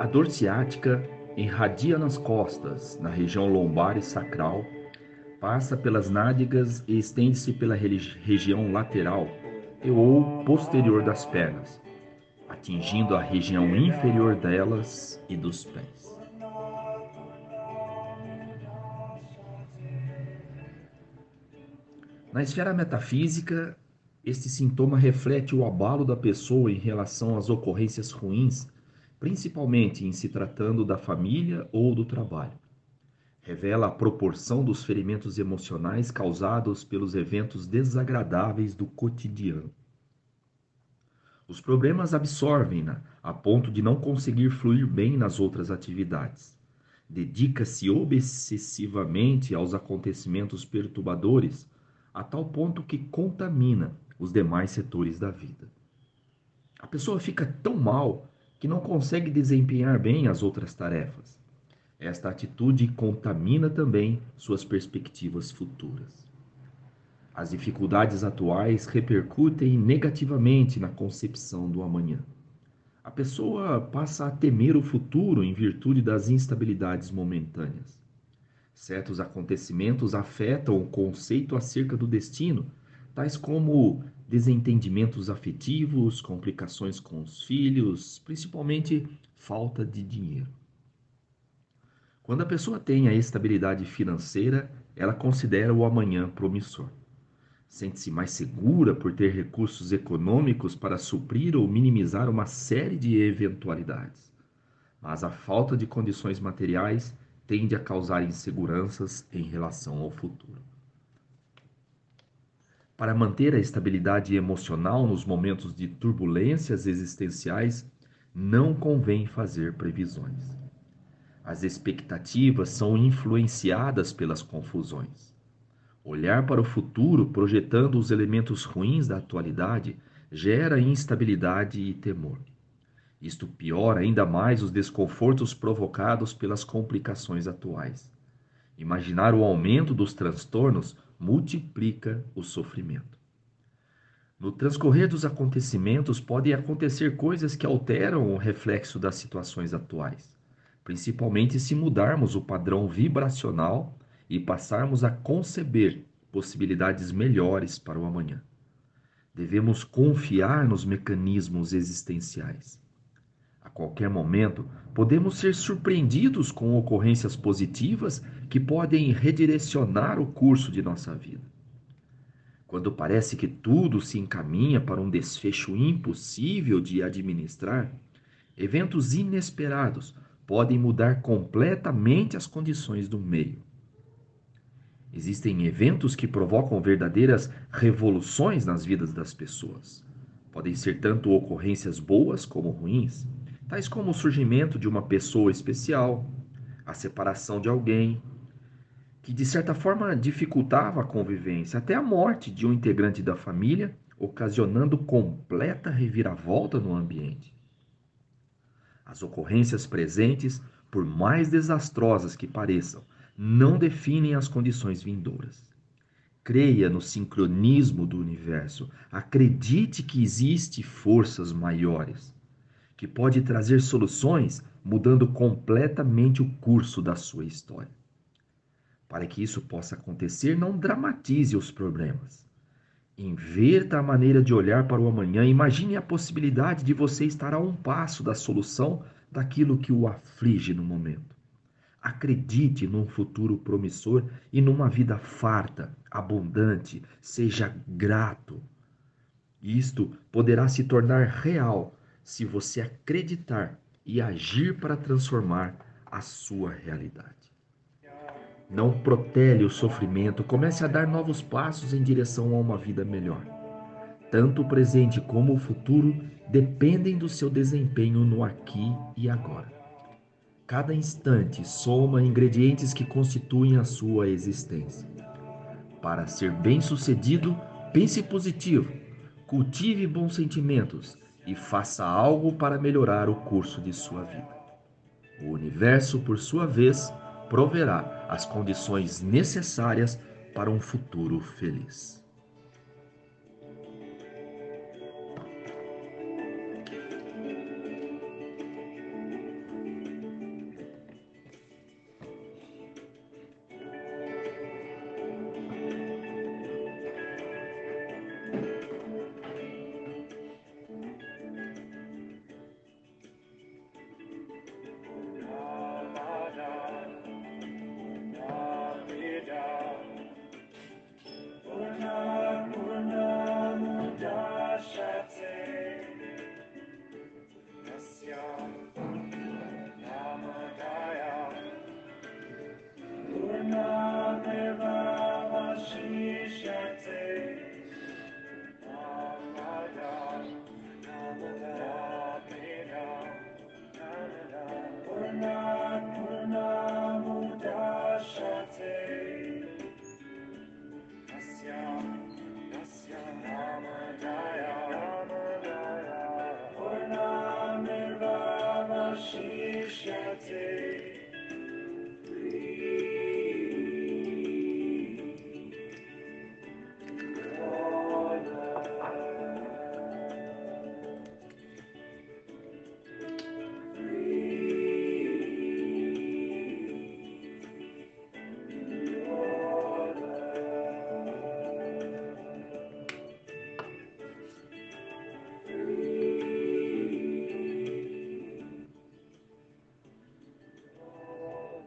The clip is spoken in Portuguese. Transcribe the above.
A dor ciática irradia nas costas, na região lombar e sacral, passa pelas nádegas e estende-se pela região lateral e ou posterior das pernas, atingindo a região inferior delas e dos pés. Na esfera metafísica, este sintoma reflete o abalo da pessoa em relação às ocorrências ruins, principalmente em se tratando da família ou do trabalho. Revela a proporção dos ferimentos emocionais causados pelos eventos desagradáveis do cotidiano. Os problemas absorvem-na a ponto de não conseguir fluir bem nas outras atividades. Dedica-se obsessivamente aos acontecimentos perturbadores, a tal ponto que contamina os demais setores da vida. A pessoa fica tão mal que não consegue desempenhar bem as outras tarefas. Esta atitude contamina também suas perspectivas futuras. As dificuldades atuais repercutem negativamente na concepção do amanhã. A pessoa passa a temer o futuro em virtude das instabilidades momentâneas. Certos acontecimentos afetam o conceito acerca do destino, tais como desentendimentos afetivos, complicações com os filhos, principalmente falta de dinheiro. Quando a pessoa tem a estabilidade financeira, ela considera o amanhã promissor. Sente-se mais segura por ter recursos econômicos para suprir ou minimizar uma série de eventualidades. Mas a falta de condições materiais tende a causar inseguranças em relação ao futuro. Para manter a estabilidade emocional nos momentos de turbulências existenciais, não convém fazer previsões. As expectativas são influenciadas pelas confusões. Olhar para o futuro projetando os elementos ruins da atualidade gera instabilidade e temor. Isto piora ainda mais os desconfortos provocados pelas complicações atuais. Imaginar o aumento dos transtornos multiplica o sofrimento. No transcorrer dos acontecimentos, podem acontecer coisas que alteram o reflexo das situações atuais, principalmente se mudarmos o padrão vibracional e passarmos a conceber possibilidades melhores para o amanhã. Devemos confiar nos mecanismos existenciais. A qualquer momento, podemos ser surpreendidos com ocorrências positivas que podem redirecionar o curso de nossa vida. Quando parece que tudo se encaminha para um desfecho impossível de administrar, eventos inesperados podem mudar completamente as condições do meio. Existem eventos que provocam verdadeiras revoluções nas vidas das pessoas. Podem ser tanto ocorrências boas como ruins, tais como o surgimento de uma pessoa especial, a separação de alguém, que de certa forma dificultava a convivência, até a morte de um integrante da família, ocasionando completa reviravolta no ambiente. As ocorrências presentes, por mais desastrosas que pareçam, não definem as condições vindouras. Creia no sincronismo do universo. Acredite que existe forças maiores, que pode trazer soluções mudando completamente o curso da sua história. Para que isso possa acontecer, não dramatize os problemas. Inverta a maneira de olhar para o amanhã. Imagine a possibilidade de você estar a um passo da solução daquilo que o aflige no momento. Acredite num futuro promissor e numa vida farta, abundante. Seja grato. Isto poderá se tornar real se você acreditar e agir para transformar a sua realidade. Não protele o sofrimento, comece a dar novos passos em direção a uma vida melhor. Tanto o presente como o futuro dependem do seu desempenho no aqui e agora. Cada instante soma ingredientes que constituem a sua existência. Para ser bem-sucedido, pense positivo, cultive bons sentimentos e faça algo para melhorar o curso de sua vida. O universo, por sua vez, proverá as condições necessárias para um futuro feliz.